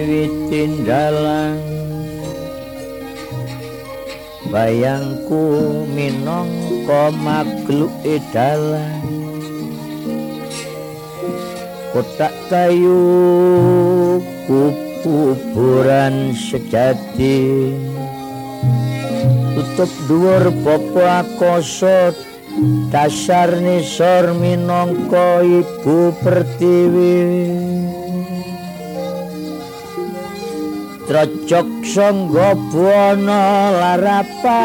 miwitin dalang bayangku minangka makhluk dalang kotak kayu kuburan sejati. Tutup dhuwur popo akosot dasar nisor minangka ibu pertiwi trojok sangga buana larapan.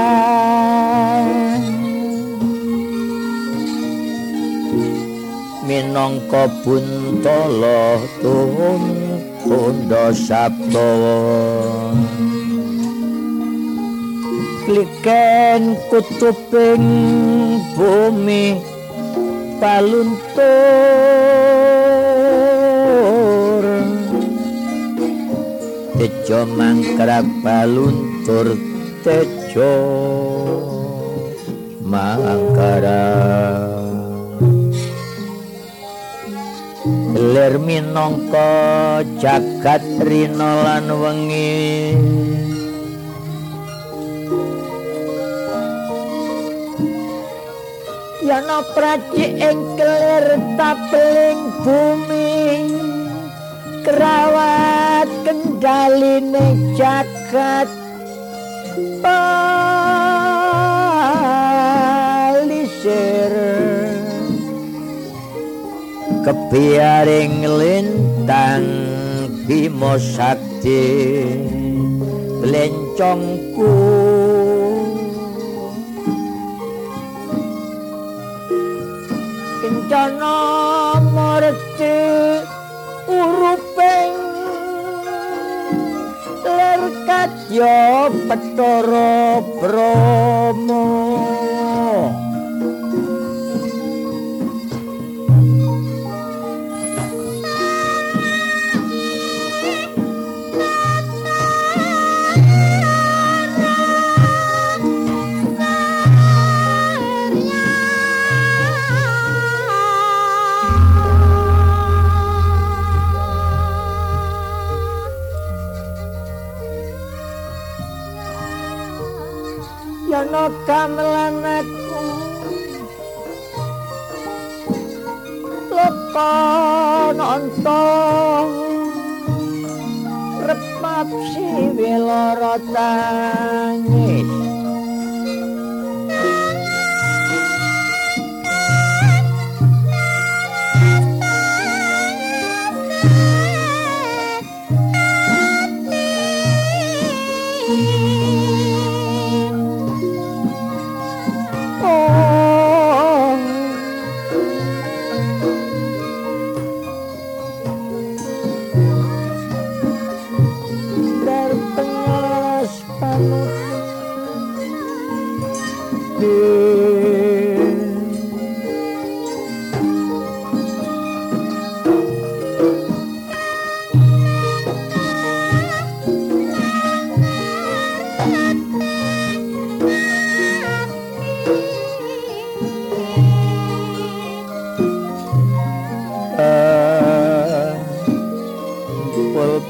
Minangka buntala tuhun kondo sabdawa. Kliken kutuping bumi paluntur tejo mangkrak paluntur tejo mangkrak. Lir minangka jagat rina lan wengi. Yana praji ing kelir tapeling bumi kerawat kendaline jagat palisir. Kebiaring lintang bimo sakti lencongku. Kencana morti ler kadya petara gamelan aku. Lokananta repap siwi lara tangis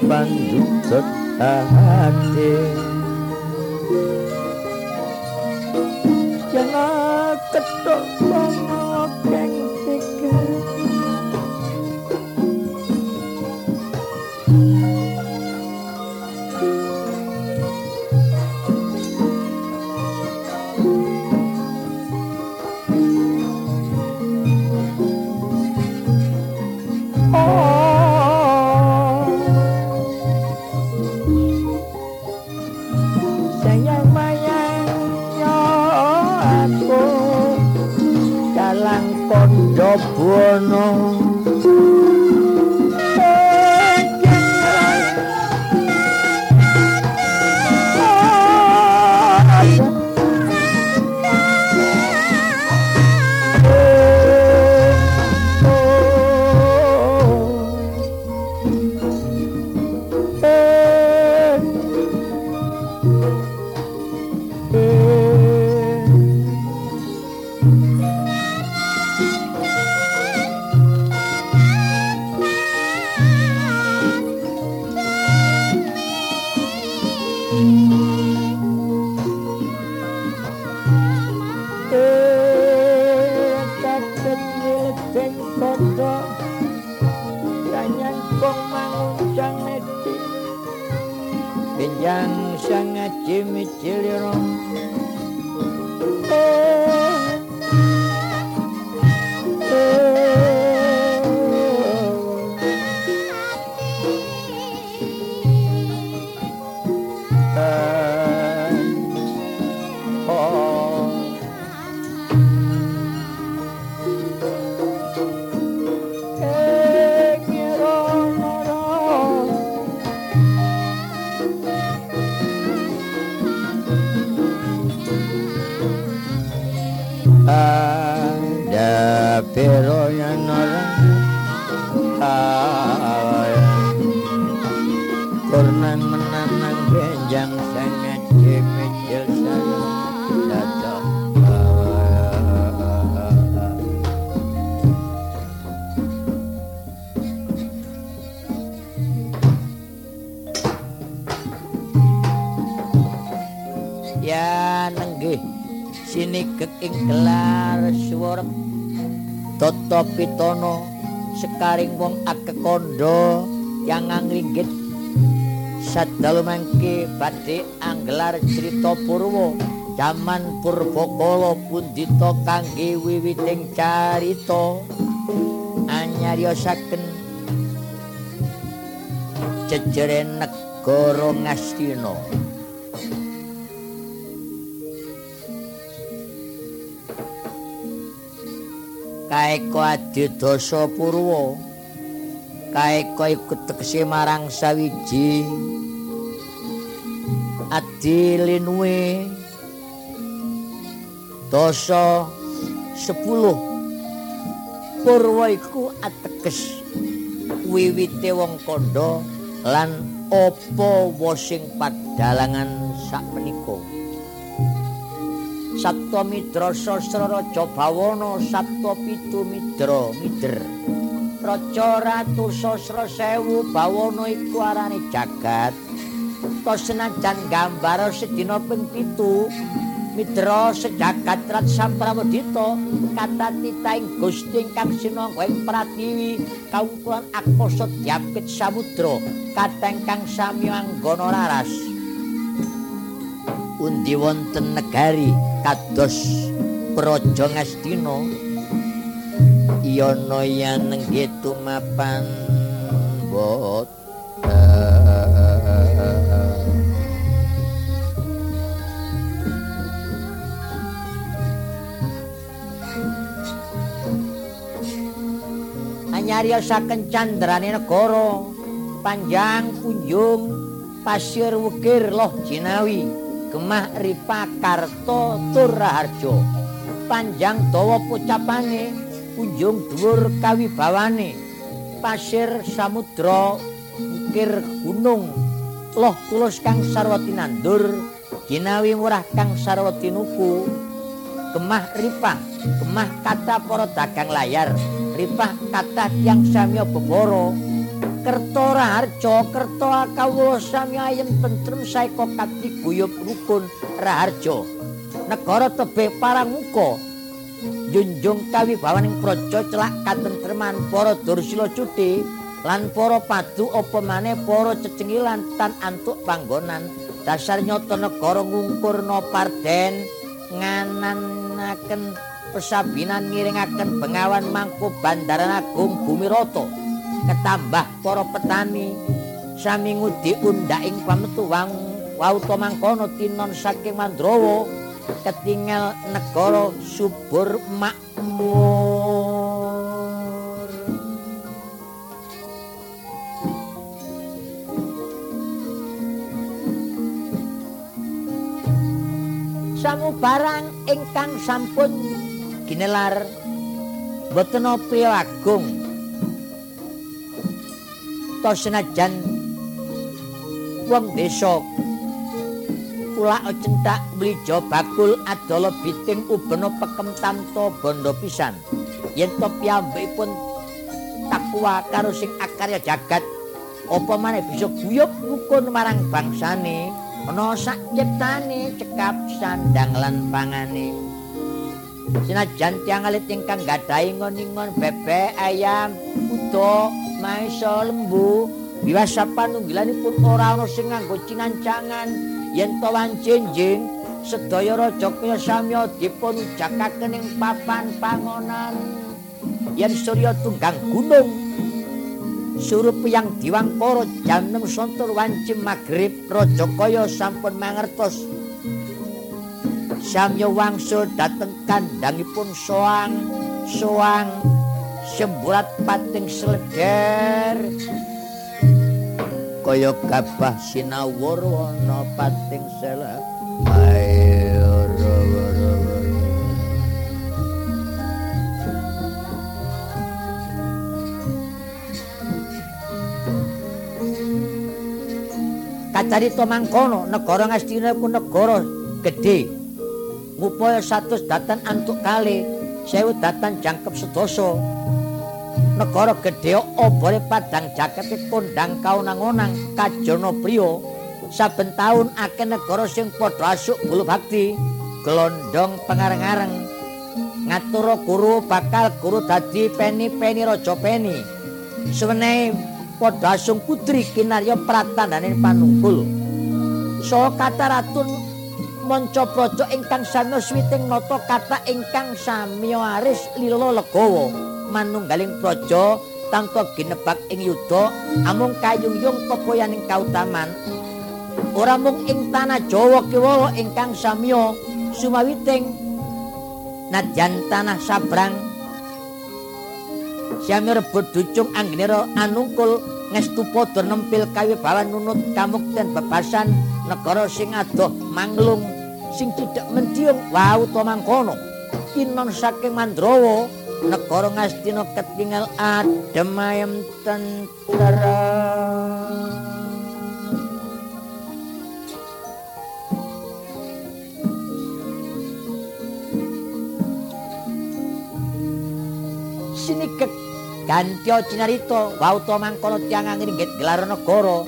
pandutut hati Jangan ketok Toto Pitono sekaring wong akekondo yang ngringgit sadalu mangke badhe anggelar crita purwa. Jaman purbakala pundita kangge wiwiting carita. Anyariosaken jejere negara Ngastina kaeka adidasa purwa. Kaeka iku tegese marang sawiji. Adilinwe dasa 10 purwa iku ateges wiwite wong kandha lan apa wosing padalangan sak Sabto Mitra Sastra Raja Bawana Sabto Pitu Mitra Mider. Raja Ratu Sastra Sewu Bawana iku arane jagat. To senajan gambar sedina ping pitu Mitra sejagat rat samprawedita katati ing Gusti ingkang sinangga ing Pratiwi kaungkulan akasa diapit samudra kateng kang sami anggana laras undi wonten negari kados Praja Ngastina yana yen nggih tumapan bot anyariosaken candrane negara panjang kunjung pasir wukir loh jinawi gemah ripa karto turaharjo panjang dawa pocapane kunjung dhuwur kawibawane. Pasir samudra wukir gunung. Loh tulus kang sarwati nandur jinawi murah kang sarwati nuku. Gemah ripa gemah kata para dagang layar. Ripah kata yang samya beboro kerto raharjo kerto akawulo samya ayem tentrem saiko kati guyup rukun raharjo negara tebe paranguko junjung kawi bawaning celak katentreman poro dursilo cuti lan poro padu opo mane poro cecengilan tan antuk panggonan. Dasar nyoto negara ngungkur no parden ngananaken pesabinan ngiringaken bengawan mangku bandaran agung bumi roto ketambah para petani. Sami ngudi undaking pametu wang wauta mangkono tinon saking mandrawa ketinggal negara subur makmur samu barang ingkang sampun ginelar. Boten priya agung to senajan. Wong desa kula centak blijo bakul adala biting ubena pekem tamto bondo pisan. Yen to piyambakipun takwa karo sing akarya jagat apa maneh bisa guyub rukun marang bangsane ana sak ciptane cekap sandang lan pangane Senajan tiang alit ingkang gadahi ngon-ingon bebek, ayam, kudo, maiso, lembu, biasa panunggilanipun ora ana sing nganggo cinancangan. Yen tawan jenjing sedaya raja kaya samya dipun jakaken ing papan pangonan. Yen surya tunggang gunung surup yang diwangkara jam 6 sontor wancim magrib raja kaya sampun mangertos Samya wangsul dateng kandhangipun soang. Soang semburat pating sleder kaya gabah sinawur ana pating selek Kacarita mangkono negara Ngastina ku negara gedhe ngupaya satus datan antuk kali sewu datan jangkep sedoso negara gedhe obore padang jakete kondang kaunang-onang kajono priya. Saben taun akeh negara sing padha asuk bulu bakti glondong pengareng-areng. Ngatur guru bakal guru dadi peni-peni raja peni. Suwenehe padha asung putri kinarya pratandane panunggul. So kata ratun manca praja ingkang sami switing nata kata ingkang sami aris lilo legawa manunggaling praja tanpa ginebak ing yuda amung kayungyung pepoyaning kautaman. Ora mung ing tanah Jawa kiwala ingkang samya sumawiting nadyan tanah sabrang. Sami rebut ducung anggenira anungkul ngestu padha nempil kawibawan nunut kamukten bebasan negara sing adoh manglung sing tidak mendiung wau to mangkono. Kinon saking mandrawa negara ngastina ketingal adem ayem tentara. Sini ke gantyo cinarito wauto mangkono tiang angin gelar negara.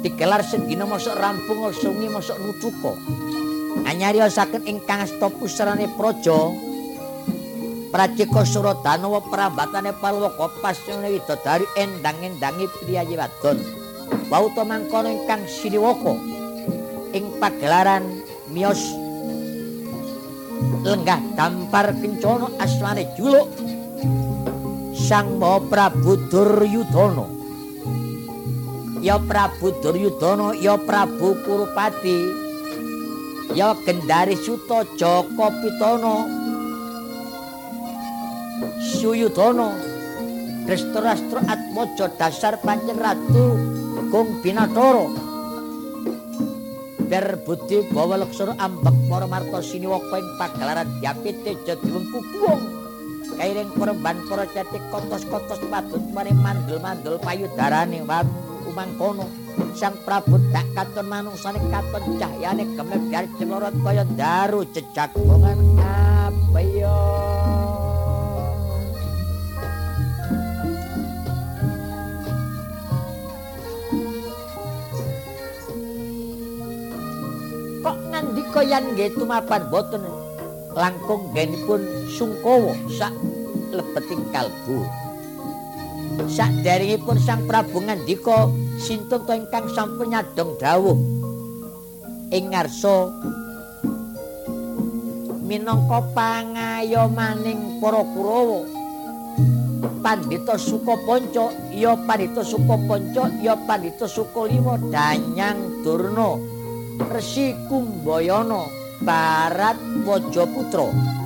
Digelar sedina mosok rampung sungi mosok nutuko anyari sakit ingkang asta pusarane praja Prajika Suradanawa perambatane Palwaka pasyone widodari endang-endangi priyayi wadon. Wauta mangkono ingkang siniwaka ing pagelaran miyos lenggah dampar kencana asmane juluk Sang Maha Prabu Duryudana. Ya Prabu Duryudana, ya Prabu Kurupati, ya Gendari Suta Jaka Pitana. Suyudana Drestarastra Atmaja dasar pancen ratu Gung Binathara Ber budi bawa leksara ambek para marta siniwaka ing pagelaran Yapite Jadiwengku kuwung. Kairing peremban para cetik kotos-kotos padut mari mandul-mandul payudarane umangkono Sang Prabu tak katon manungsane katon cahyane gemebyar cemorot kaya daru jejagongan apa ya ngendika yen nggih tumapan boten langkung genipun sungkawa sak lebeting kalbu. Saderengipun Sang Prabu ngandika sintun to ingkang sampun nyadong dawuh ing ngarsa minangka pangayomaning para Kurawa. Pandita Sukapanca, ya Pandita Sukapanca, ya Pandita Sukalima danyang Durna. Resi Kumbayana Barat Wajaputra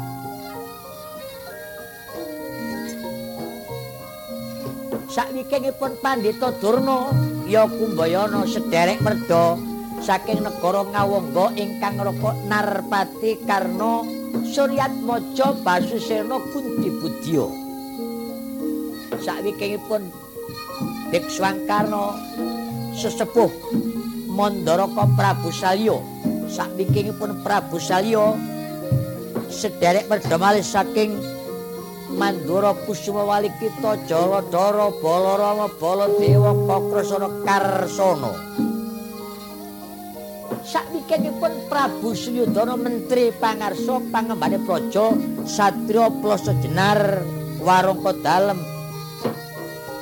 Sakwikengipun Pandita Durna ya Kumbayana sederek merda saking negara Ngawangga ingkang raka Narpati Karna Suryatmaja Basusena Kunti Budya. Sakwikengipun Dikswangkarna sesepuh Mandaraka Prabu Salya. Sakwikingipun Prabu Salya sederek perdamali saking Mandura Kusuma Walikita Jaladara Balarama Baladewa Kakrasana Karsana. Sakwikingipun Prabu Suryodana Menteri Pangarsa Pangembane Praja Satriya Plasa Jenar Warangka Dalem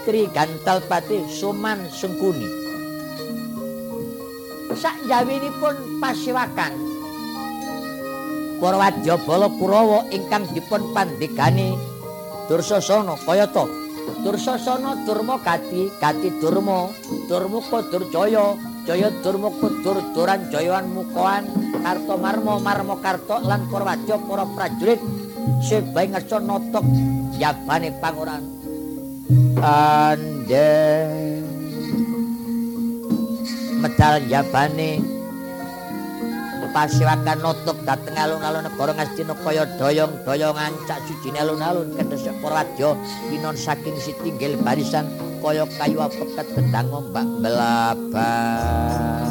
Tri Gantalpati Suman Sengkuni sakjawinipun pasiwakan para wadyabala Kurawa ingkang dipun pandegani Dursasana kayata Dursasana Durma Gati Gati Durma. Durmuka Durjaya Jaya Durmuka Durduran Jayawan Mukoan. Karta Marma Marma Karta lan para wadya para prajurit. Sebae ngersa notok yabane panguran. Ande medal jabane pasiwakan nutuk dateng alun-alun negara Ngastina kaya doyong-doyongan cak suci alun-alun. Kedesek para wadya kinon saking sitinggil barisan kaya kayu apeket tendang ombak belaban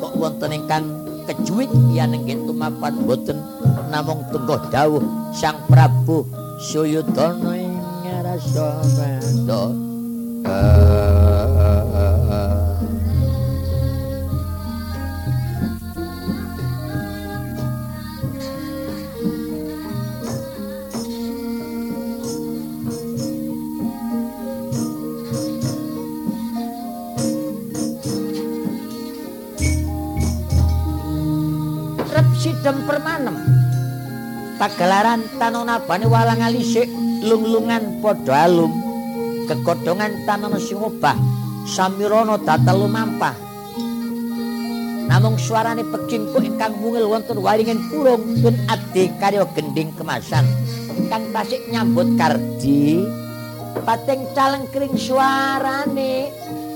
kok wonten ingkang kejuwit yen nggih tumapan boten namung tunggu dawuh Sang Prabu Suyudana sidem permanem. Pagelaran tanona bani walang alisik lunglungan padha alum. Kegodhongan tanana sing obah samirana datel lumampah. Namung suarane pekingku ingkang mungil wonten waringin pulung pun adi karya gending kemasan. Kang tasik nyambut kardi. Pating calengkring suarane.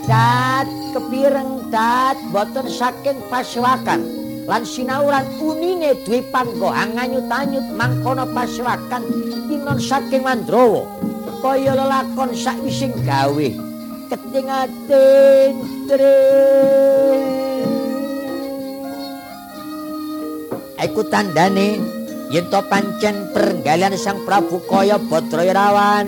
Dat kepireng dat boten saking paswakan lan sinauran unine duwe panggohang anyut-anyut mangkono paswakan tinon saking Mandrawa kaya lelakon sakwising gawe keting atin Iku tandane yen to pancen perenggalian Sang Prabu kaya Badra Irawan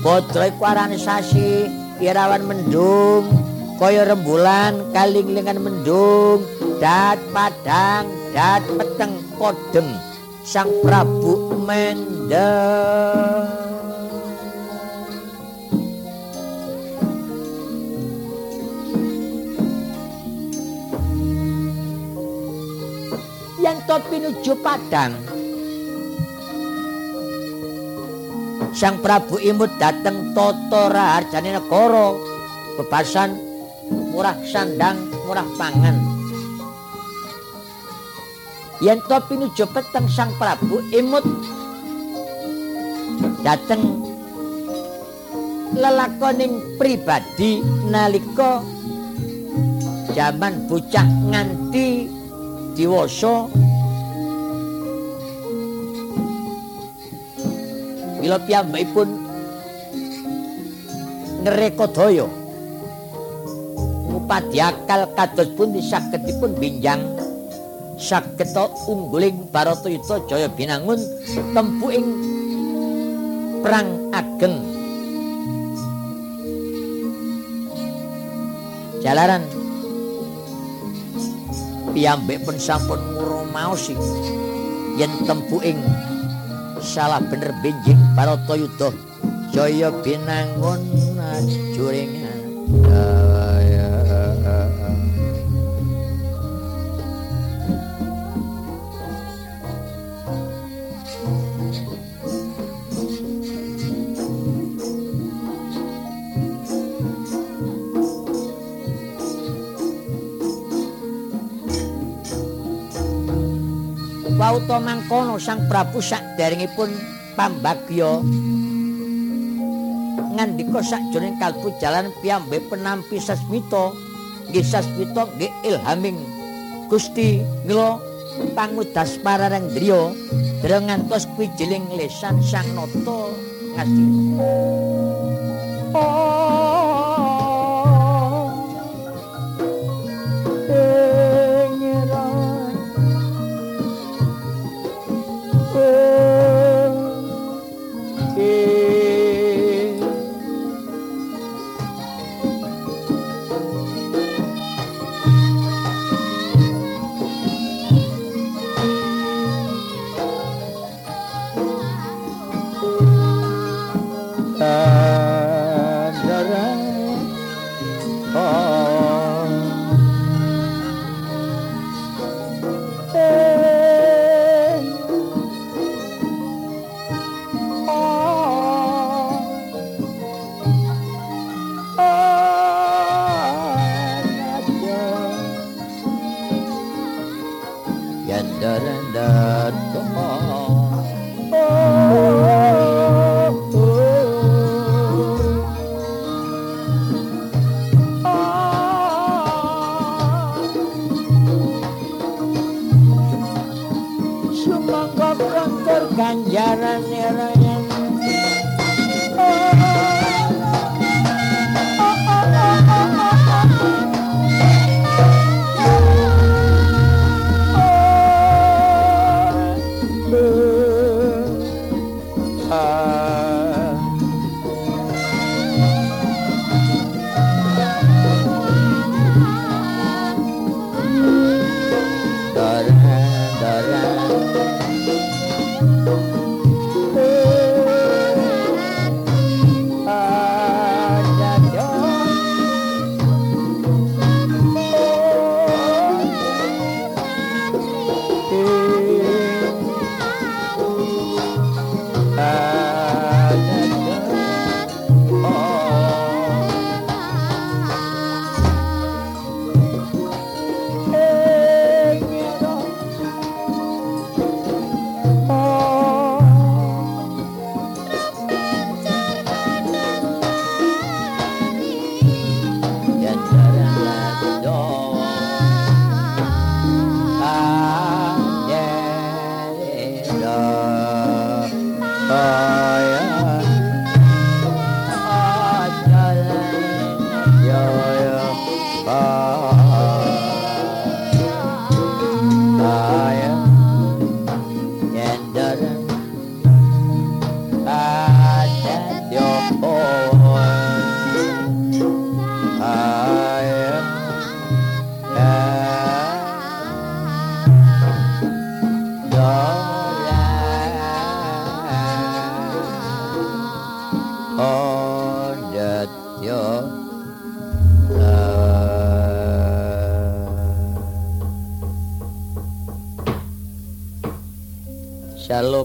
Badra iku arane sasi Irawan mendung kaya rembulan kalinglingan mendung dat padang dat peteng podeng. Sang prabu mendeng yang to pinuju padang. Sang prabu imut dateng toto raharjane negara bebasan murah sandang murah pangan. Yen to pinuju peteng Sang Prabu imut dateng lelakoning pribadi nalika jaman bocah nganti diwasa. Bila piyambakipun ngrekodaya upadi akal kados pun sagedipun binjang. Sageta ungguling Baratayuda Jaya binangun tempu ing perang ageng. Jalaran. Piyambak pun sampun ngrumaosi yen tempu ing salah bener benjing Baratayuda Jaya binangun ajuringan Pauta mangkono Sang Prabu saderengipun pambagya. Ngandika sakjroning kalbu jalan piyambe penampi sasmita nggih sasmita nggih ilhaming. Gusti mila pangudas parareng driya dra ngantos kwijiling lesan Sang Nata ngasti Ah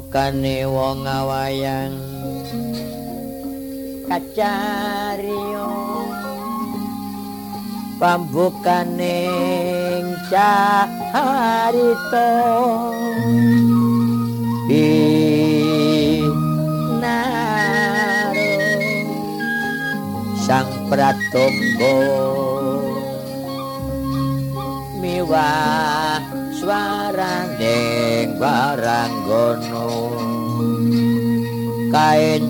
Salukane wong awayang. Kacaryo. Pambukaning caharito. Binaro sang pratunggo miwah swaraning baranggono kain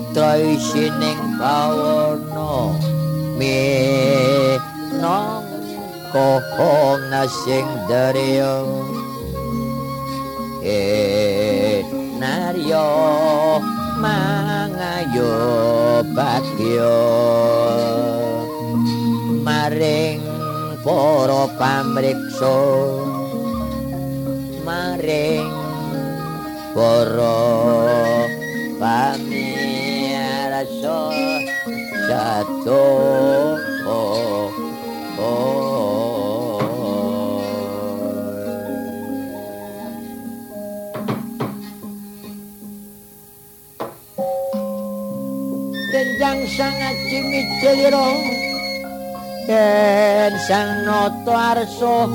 isining bawana minong kohong nasing daryo e naryo mangayo bagyo. Maring para pamriksa para pamirsa oh. Denjang sangat cimit celiro Dan sang noto arso.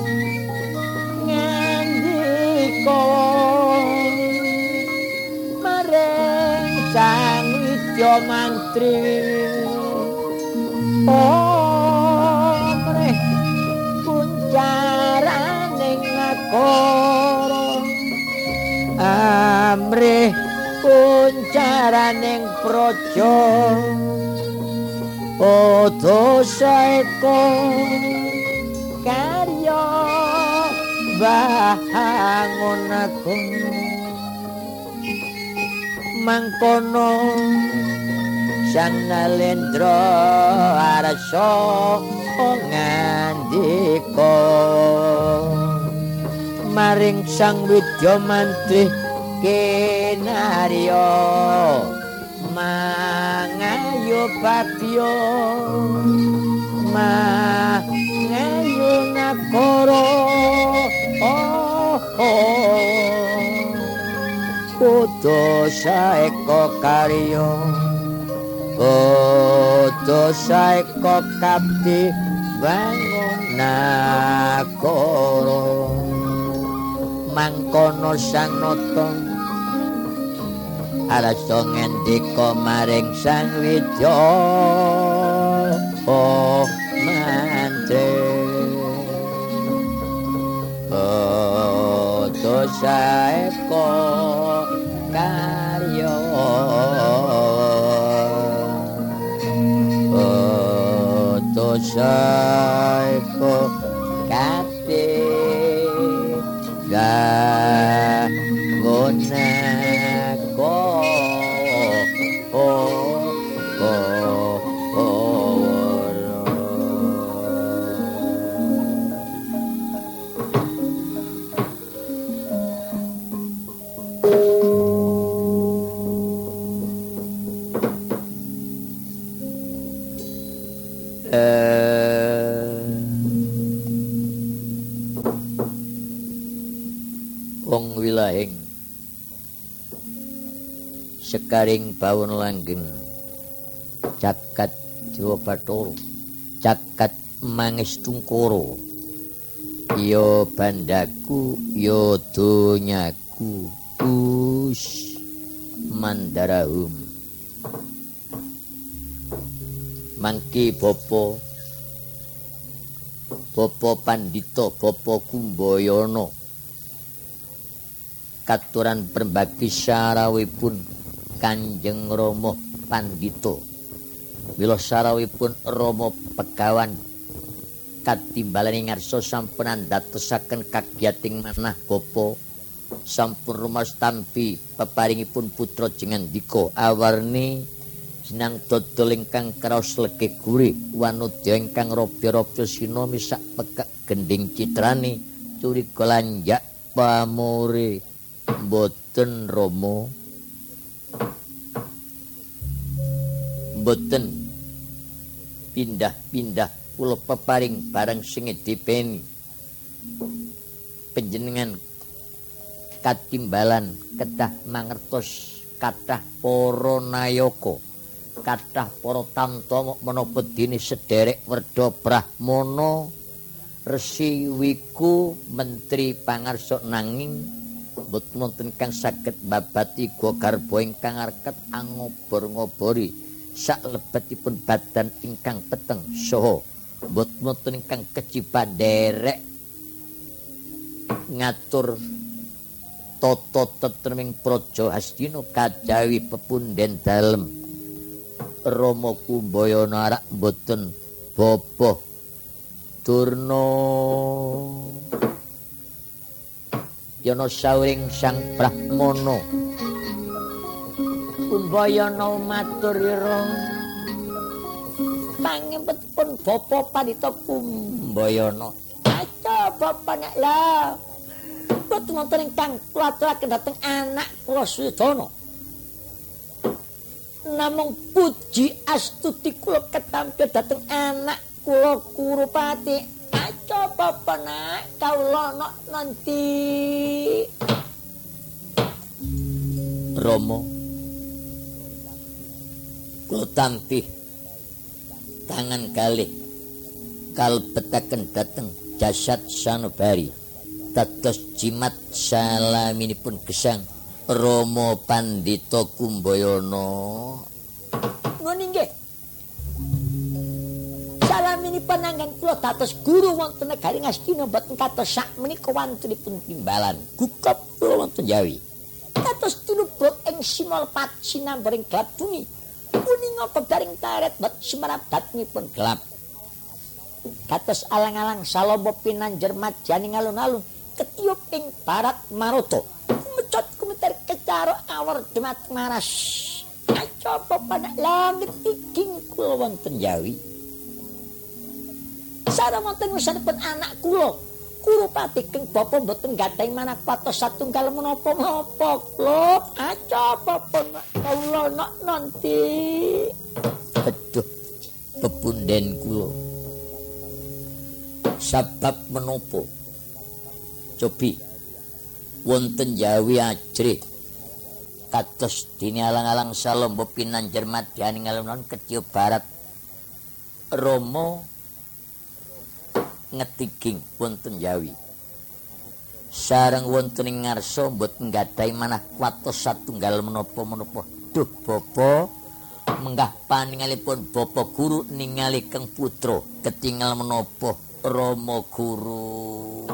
Ngandiko mantri Omreh kuncaraning ngakoro Amreh kuncaraning projo Oto saeko karya bangun aku mangkono sang nalendra arsa ngandika maring sang widya mantri kinarya mangayo babyo mangayo nakoro oh, oh. kudu saeka karya kudu saeka kapti bangun nakoro mangkono sang nata arasa ngendika maring sang widya oh mantri. Oh mosaico cate la gona sekaring bawon langgeng. Cakat Jawa Bathara cakat mangestungkara ya bandaku ya donyaku us mandarahum. Mangki bapa bapa pandita bapa kumbayana. Katuran perbakti sarawipun Kanjeng Rama Pandito. Mila sarawipun Rama Pegawan katimbalan ngarsa sampun andatosaken kagiyating manah bapa sampun rumas tampi peparingipun putra jengandika awarni sinang dodol ingkang kraos leke guri wanudya ingkang robya-robya sinami sak pekak gending citrane curiga lanjak pamore mboten Rama mboten pindah-pindah kula peparing barang sing dipeni. Panjenengan katimbalan kedah mangertos kathah para nayaka kathah para tamtama menapa dene sederek werda brahmana resi wiku menteri pangarsa nanging boten wonten kang saged babati go garba ingkang arket angobor-ngobori sak lebetipun badan ingkang peteng saha. Boten wonten ingkang keciban derek ngatur tata tetreming praja Hastina kajawi pepunden dalem. Rama Kumbayana arak boten boboh. Durna Yana sawring Sang Brahmana Kumbayana matur ira Pangempetipun bapa panita Kumbayana. Aca bapa nek la Boten wonten ingkang kula aturaken dhateng anak kula Swidana Namung puji astuti kula ketampil dhateng anak kula kurupati. Aja apa nak kawula nanti. Romo kula tampih tangan kalih kalbetaken dhateng jasad sanubari dados jimat salaminipun gesang Romo Pandita Kumbayana ngono nggih ini panangan kula dados guru wonten negari Ngastina mboten kados sak menika wantunipun timbalan. Gukap kula wonten Jawi. Kados tinubut ing sinolpat sinambering gelap bumi. Kuninga pedaring taret bet semaradatnipun gelap. Kados alang-alang salombo pinanjer majani alun-alun ketiup ing barat maroto. Mecot kumeter kecaro awar demat maras. Apa pada langit iking wonten Jawi. sareng wonten wisanipun anak kula Kurupati keng bapa mboten gadahi manak patos satunggal menapa-menapa kula aca bapa kula nak nanti aduh pepunden kula sebab menapa? Cobi wonten jawi ajri kados dini alang-alang salombo pinan jermat dianing alun kecil barat. Romo ngetiging wonten Jawi. Sareng wonten ing ngarsa mboten gadhahi manah watos satunggal menapa-menapa. Duh bapa menggah paningalipun bapa guru ningali keng putra ketingal menapa Rama guru.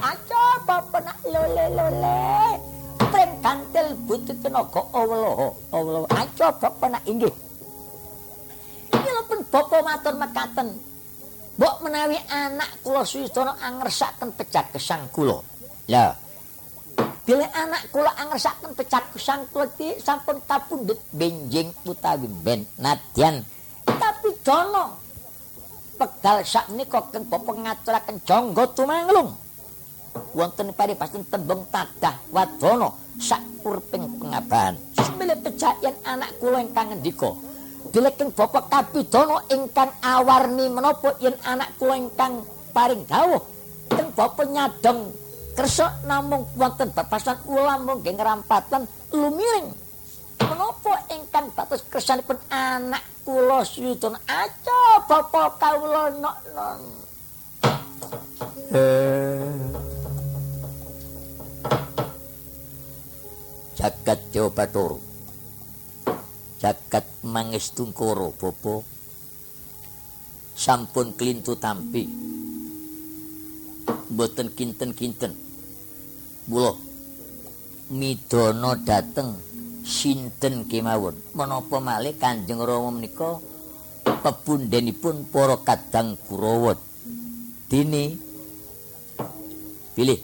Aja bapa nak lole lole. Pring kantil butut tenaga Allah. Allah aja bapa nak inggih. Lho pun bapa matur mekaten. Mbok menawi anak kula Suwistana angersaken pecak gesang kula. Lah. Bila anak kula angersaken pecak gesang kula iki sampun kapundhut benjing utawi ben nadyan. Tapi dono pegal sakmenika keng bapa ngaturaken jangga tumanglung. Wonten paribasan tembung tadah wadana sak purping pengabahan. Semile pecayan anak kula ingkang ngendika. Dilekeng bapak kapidono ingkang awarni menapa yen anak kula ingkang paring dawuh. Teng bapak nyadong kersa namung wonten babasan ulam mungkin ngerampatan lumiring menapa ingkang batas kersanipun anak kula suyudon aja bapak kawula nok non jagat Jawa Batara jagat mangestungkara bapa sampun klintu tampi. Mboten kinten-kinten. Mula midana dateng sinten kemawon? Menapa malih Kanjeng Rama menika pepundhenipun para kadang Kurawa dene pilih.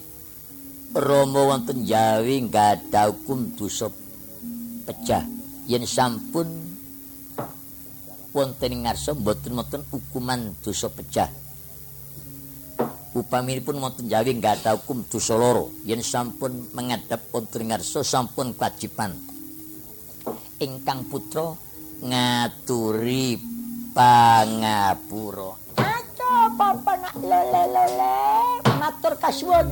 Rama wonten Jawi gadhah hukum dosa pecah yen sampun wonten ing ngarsa mboten wonten hukuman dosa pecah. Upaminipun wonten Jawi nggata hukum dosa loro yen sampun menghadap wonten ing ngarsa sampun kewajiban. Ingkang putra ngaturi pangapura aco papa nak lele lele matur kasuwun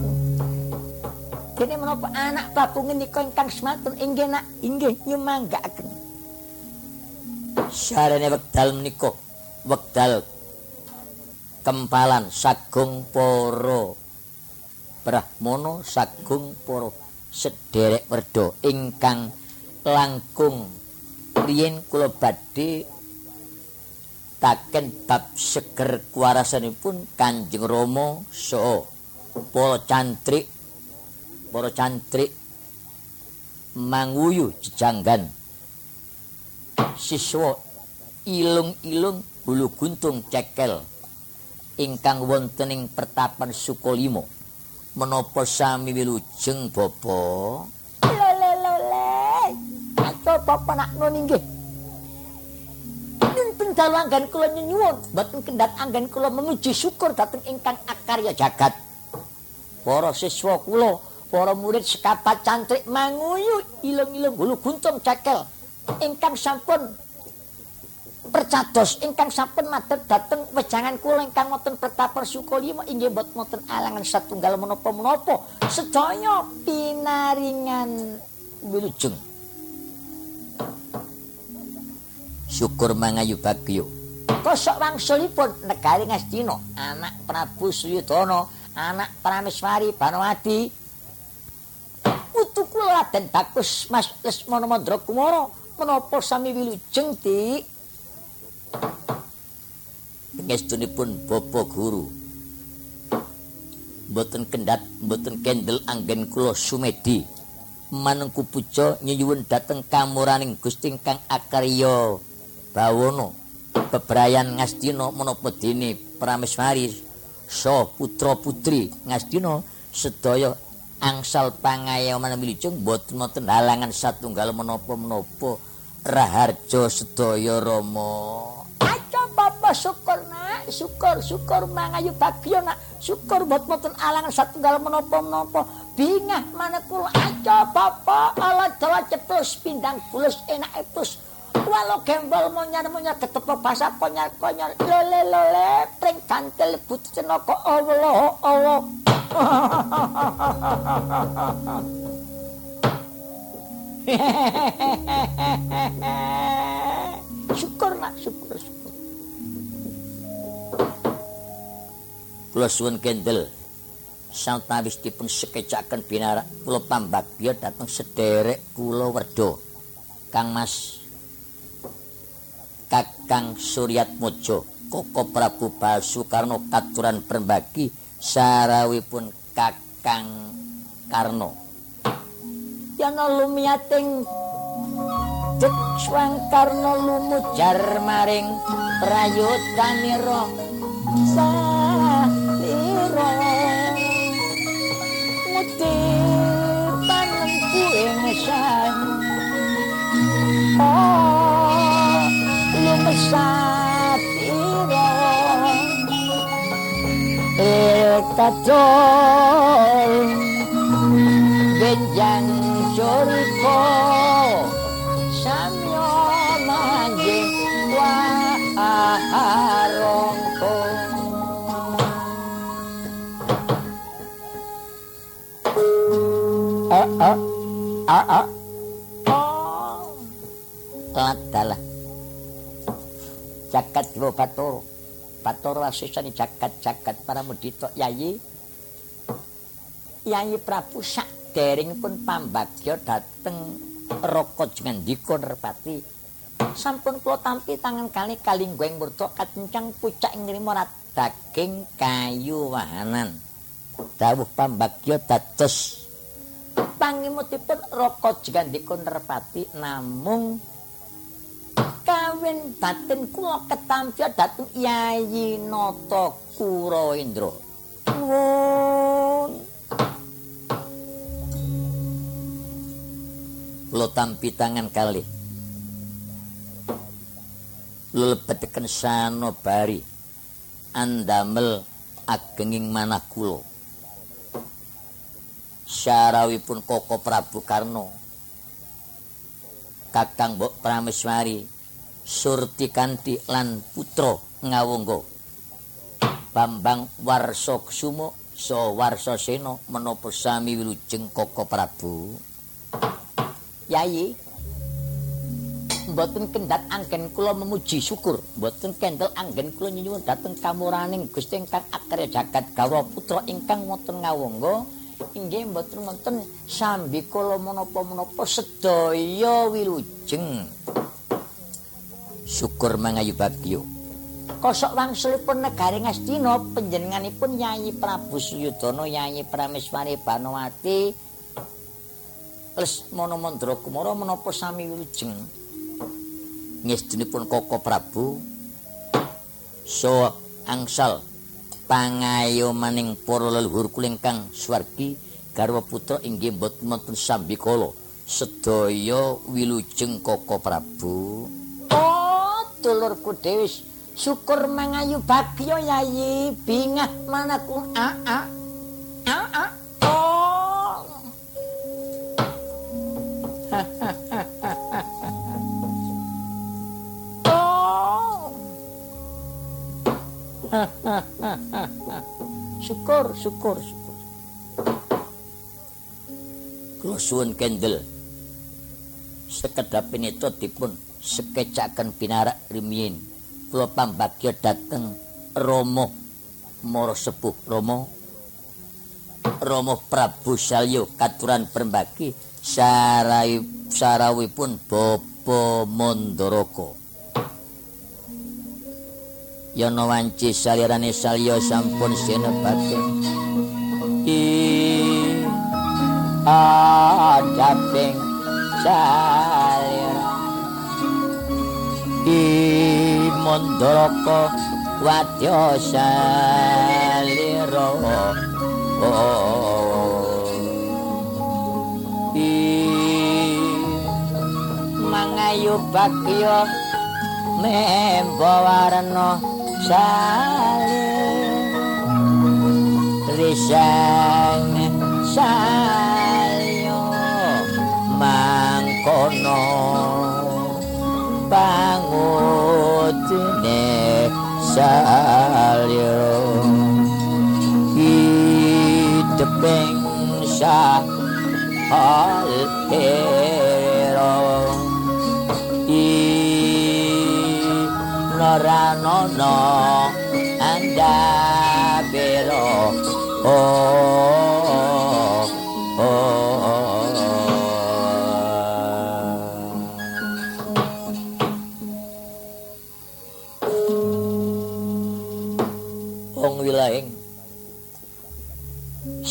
dene menapa anak babu ngenika ingkang sematun inggih nak. Inggih nyumanggaaken sarene wekdal menika wekdal kempalan sagung para brahmana sagung para sederek werda ingkang langkung. Riyen kula badhe taken bab seger kuwarasanipun Kanjeng Rama saha para cantrik para cantrik manguyu jejanggan. Siswa ilung-ilung bulu guntung cekel ingkang wonten ing pertapan Sukolimo. Menapa sami wilujeng bapa? Lele lele aco papa nak nun inggih? Dinten dalu anggen kula nyuwun. Boten kendhat anggen kula memuji syukur dhateng ingkang akarya jagat. Para siswa kula para murid sekapat cantrik manguyu ilung-ilung bulu guntung cekel. Ingkang sampun percados ingkang sampun madhep dhateng wejangan kula ingkang wonten Pratapan Sukolima inggih boten wonten alangan satunggal menapa-menapa. Sedaya pinaringan wilujeng. Syukur mangayu bagyo kosok wangsulipun negari Ngastina anak Prabu Suyudana anak Prameswari Banowati putu kula Raden Bagus Mas Lesmana Mandra Kumara menapa sami wilujeng Dik Pengestunipun Bapak Guru. Mboten kendhat, mboten kendel anggen kula sumedi. Manengku puja nyuwun dhateng kamuraning Gusti kang akarya bawana. Bebrayan Ngastina menapa dene Prameswari sa putra-putri Ngastina sedaya angsal pangayoman wilujeng mboten wonten halangan satunggal menapa-menapa raharja sedaya Rama. Papa syukur nak, syukur syukur mangayu bagyo nak, syukur bot boten alangan satunggal menapa-menapa. Bingah mana kula aja papa ala dawa ceplus pindang bulus enak epus. Walau gembol monyar monyar ketepok basa konyar konyar lele lele pring kantel but cenoko Allah Allah. syukur nak syukur syukur. kula suwun kendel santawis dipun sekecaken binarak kula pambagya dhateng sederek kula werda Kang Mas Kakang Suryat Mojo Koko Prabu Basukarno katuran perembagi sarawipun Kakang Karno. Yana lumiyating Dek swang Karno lumujar maring prayotanira salira muti panengku ingsan oh lumesatira ekadol benjang suriko samyo manjing wa aharongko ah ah ah ah oh ladalah jagat dewa batoro batoro asisani jagat-jagat para mudita yayi yayi prabu sak dering pun pambagya dateng raka jengandika nerpati. Sampun kula tampi tangan kali kalingguing murta kacencang pucak ngrimo daging kayu wahanan. Dawuh pambagya dados pangimutipun raka jengandika nerpati namung kawin batin kula ketampi dhateng Yayi Nata Kurawendra nuwun. Kula tampi tangan kalih. Lelebetken sanobari. Andamel agenging manah kula. Syarawipun Koko Prabu Karno Kakang Mbok Prameswari Surti Kanti lan putra ngawungga. Bambang Warsaksuma so Warsasena menapa sami wilujeng Koko Prabu? Yayi mboten kendhat anggen kula memuji syukur. Mboten kendel anggen kula nyuwun dhateng kamuraning Gusti ingkang akarya jagat gawra putra ingkang wonten ngawangga inggih mboten wonten sambi kula menapa-menapa sedaya wilujeng syukur mangayu bagyo kosok wangsulipun negari Ngastina panjenenganipun Yayi Prabu Suyudana Yayi Prameswari Banowati Lesmana Kumara menapa sami wilujeng? Ngestunipun Koko Prabu so angsal pangayo maning para leluhur kulingkang swargi garwa putra inggih boten wonten sambikala sedaya wilujeng Koko Prabu dulurku dhewe syukur mangayu bagya yayi bingah manaku a a a a oh syukur, syukur, syukur. Kula suwun kendel. Sekedap pinito dipun sekecaken pinarak rimiyin. Kula pambagya dateng Romo Moro Sepuh Romo. Romo Prabu Salyo katuran permbagi sarai sarawipun Bobo Mondoroko. yana wanci salirane salya sampun sinebate i adaping salir i mandoraka wadya salira i mangayu bagya memba warna saling risang sayo mangkono pangutine salyo. Hideping sa al ranono anda bero. Oh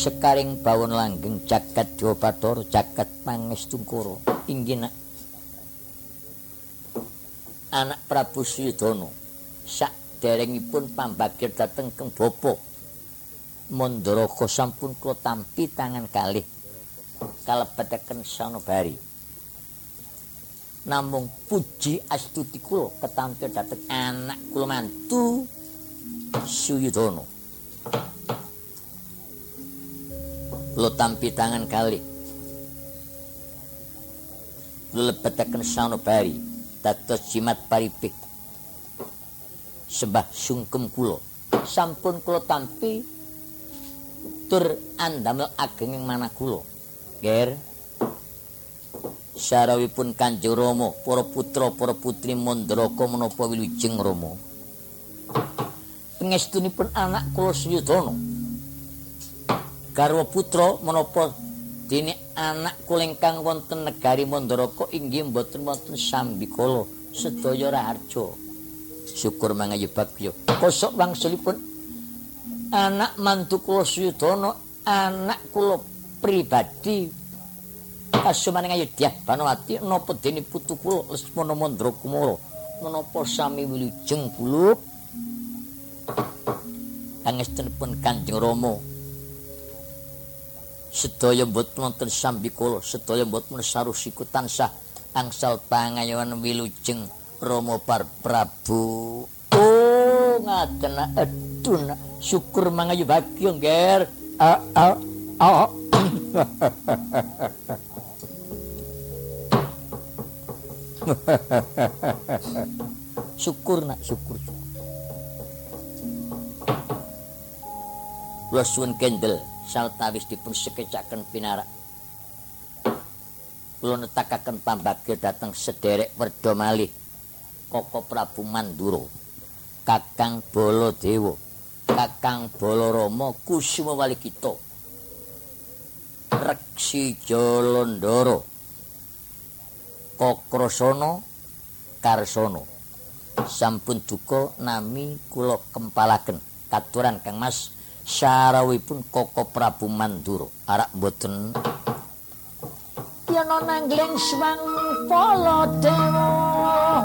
sekaring bawon langgeng jagat Bathara jagat Pangestungkara inggih anak Prabu Suyudana sak derengipun pambagir dateng keng bapa. Mandaraka sampun kula tampi tangan kalih kalebetaken sanobari namung puji astuti kula ketampi dateng anak kula mantu Suyudana kula tampi tangan kalih lebetaken sanobari dados jimat paripik. Sembah sungkem kula sampun kula tampi tur andamel ageng ing manah kula ger. Sarawipun kanjeng rama para putra para putri mandraka menapa wilujeng rama pengestunipun anak kula suyudana garwa putra menapa dene anak kulingkang wonten negari Mandaraka inggih mboten wonten sambikala sedaya raharja. Syukur mangayu bagya. Kosok wangsulipun anak mantu kula Suyudana, anak kula pribadi kasumaning Ayodya Banowati napa dene putu kula Lesmana Mandra Kumara menapa sami wilujeng kula Angestunipun Kanjeng Rama sedaya mboten wonten sambikala sedaya mboten sarusiku tansah angsal pangayoan wilujeng Rama Prabu. Oh ngaten edun syukur mangayu a a syukur nak syukur. Kula suwun kendel saltawis dipun sekecaken pinarak. Kula netakaken pambagya dhateng sederek werda malih Koko Prabu Mandura, Kakang Baladewa, Kakang Balarama Kusuma Walikita. Reksi Jalandhara. Kokrasana Karsana. Sampun duka nami kula kempalaken katuran Kang Mas sarawipun Koko Prabu Mandura. Arak mboten. Yen nanggling swang pala dewa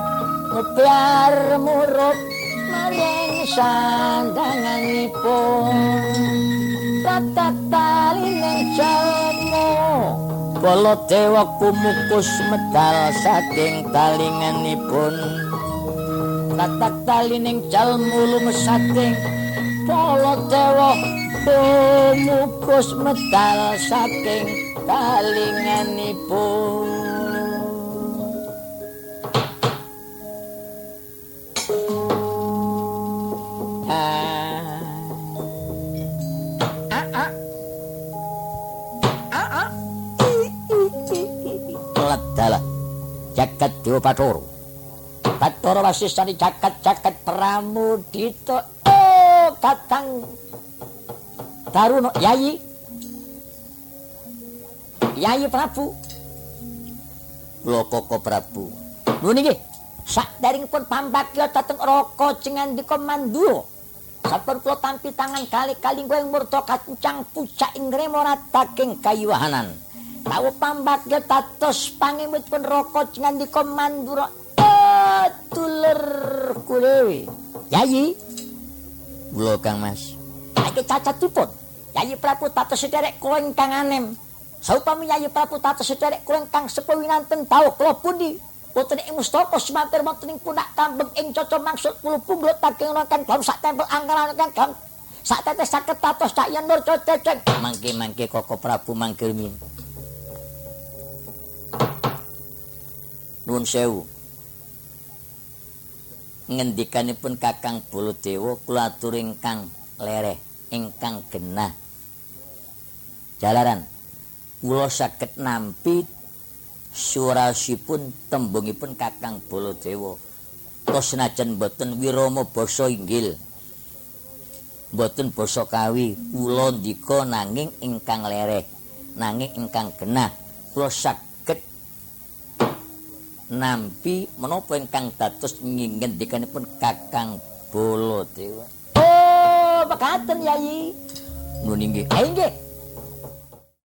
ngebyar murut maring sandanganipun. Tatat tali ning jalmo pala dewa kumukus medal saking talinganipun. Tatat tali ning jalmo lumesating Polo dewa Bumukus medal saking kalinganipun. Ledala jagat dewa Bathara. Bathara wasisani jagat-jagat Pramudita Kakang Daruno Yayi Yayi Prabu. Lho Koko Prabu? Lho niki. Sak daringipun pambagya dhateng Raka Cengandika Mandura sampun kula tampi tangan kali-kali kowe murta kancang pucak ing ngremo rataking kayuwahanan. Tawu pambagya dados pangimutipun Raka Cengandika Mandura dulur kulewe. Yayi Kula Kang Mas. Iki cacatipun. Yayi Prabu Tato sederek kowe ingkang anem. Saupami Yayi Prabu Tato sederek kowe ingkang sepuh winanten dawuh kula pundi? Boten ing mustaka semantir wonten ing pundak kambing ing caca maksud kula punggul taging kan dalam sak tempel angkaran kan kan. Sak tetes saged tatos sak yen nur coceng. Mangke-mangke Koko Prabu mangkir min. Nuwun sewu. Ngendikanipun Kakang Baladewa kula atur ingkang lereh ingkang genah. Jalaran kula saged nampi surasipun tembungipun Kakang Baladewa. To senajan boten wirama basa inggil. Boten basa kawi kula ndika nanging ingkang lereh nanging ingkang genah. Kula saged nampi menapa ingkang dados ngendikanipun Kakang Baladewa. Oh, mekaten Yayi. Nun inggih. Eh, inggih.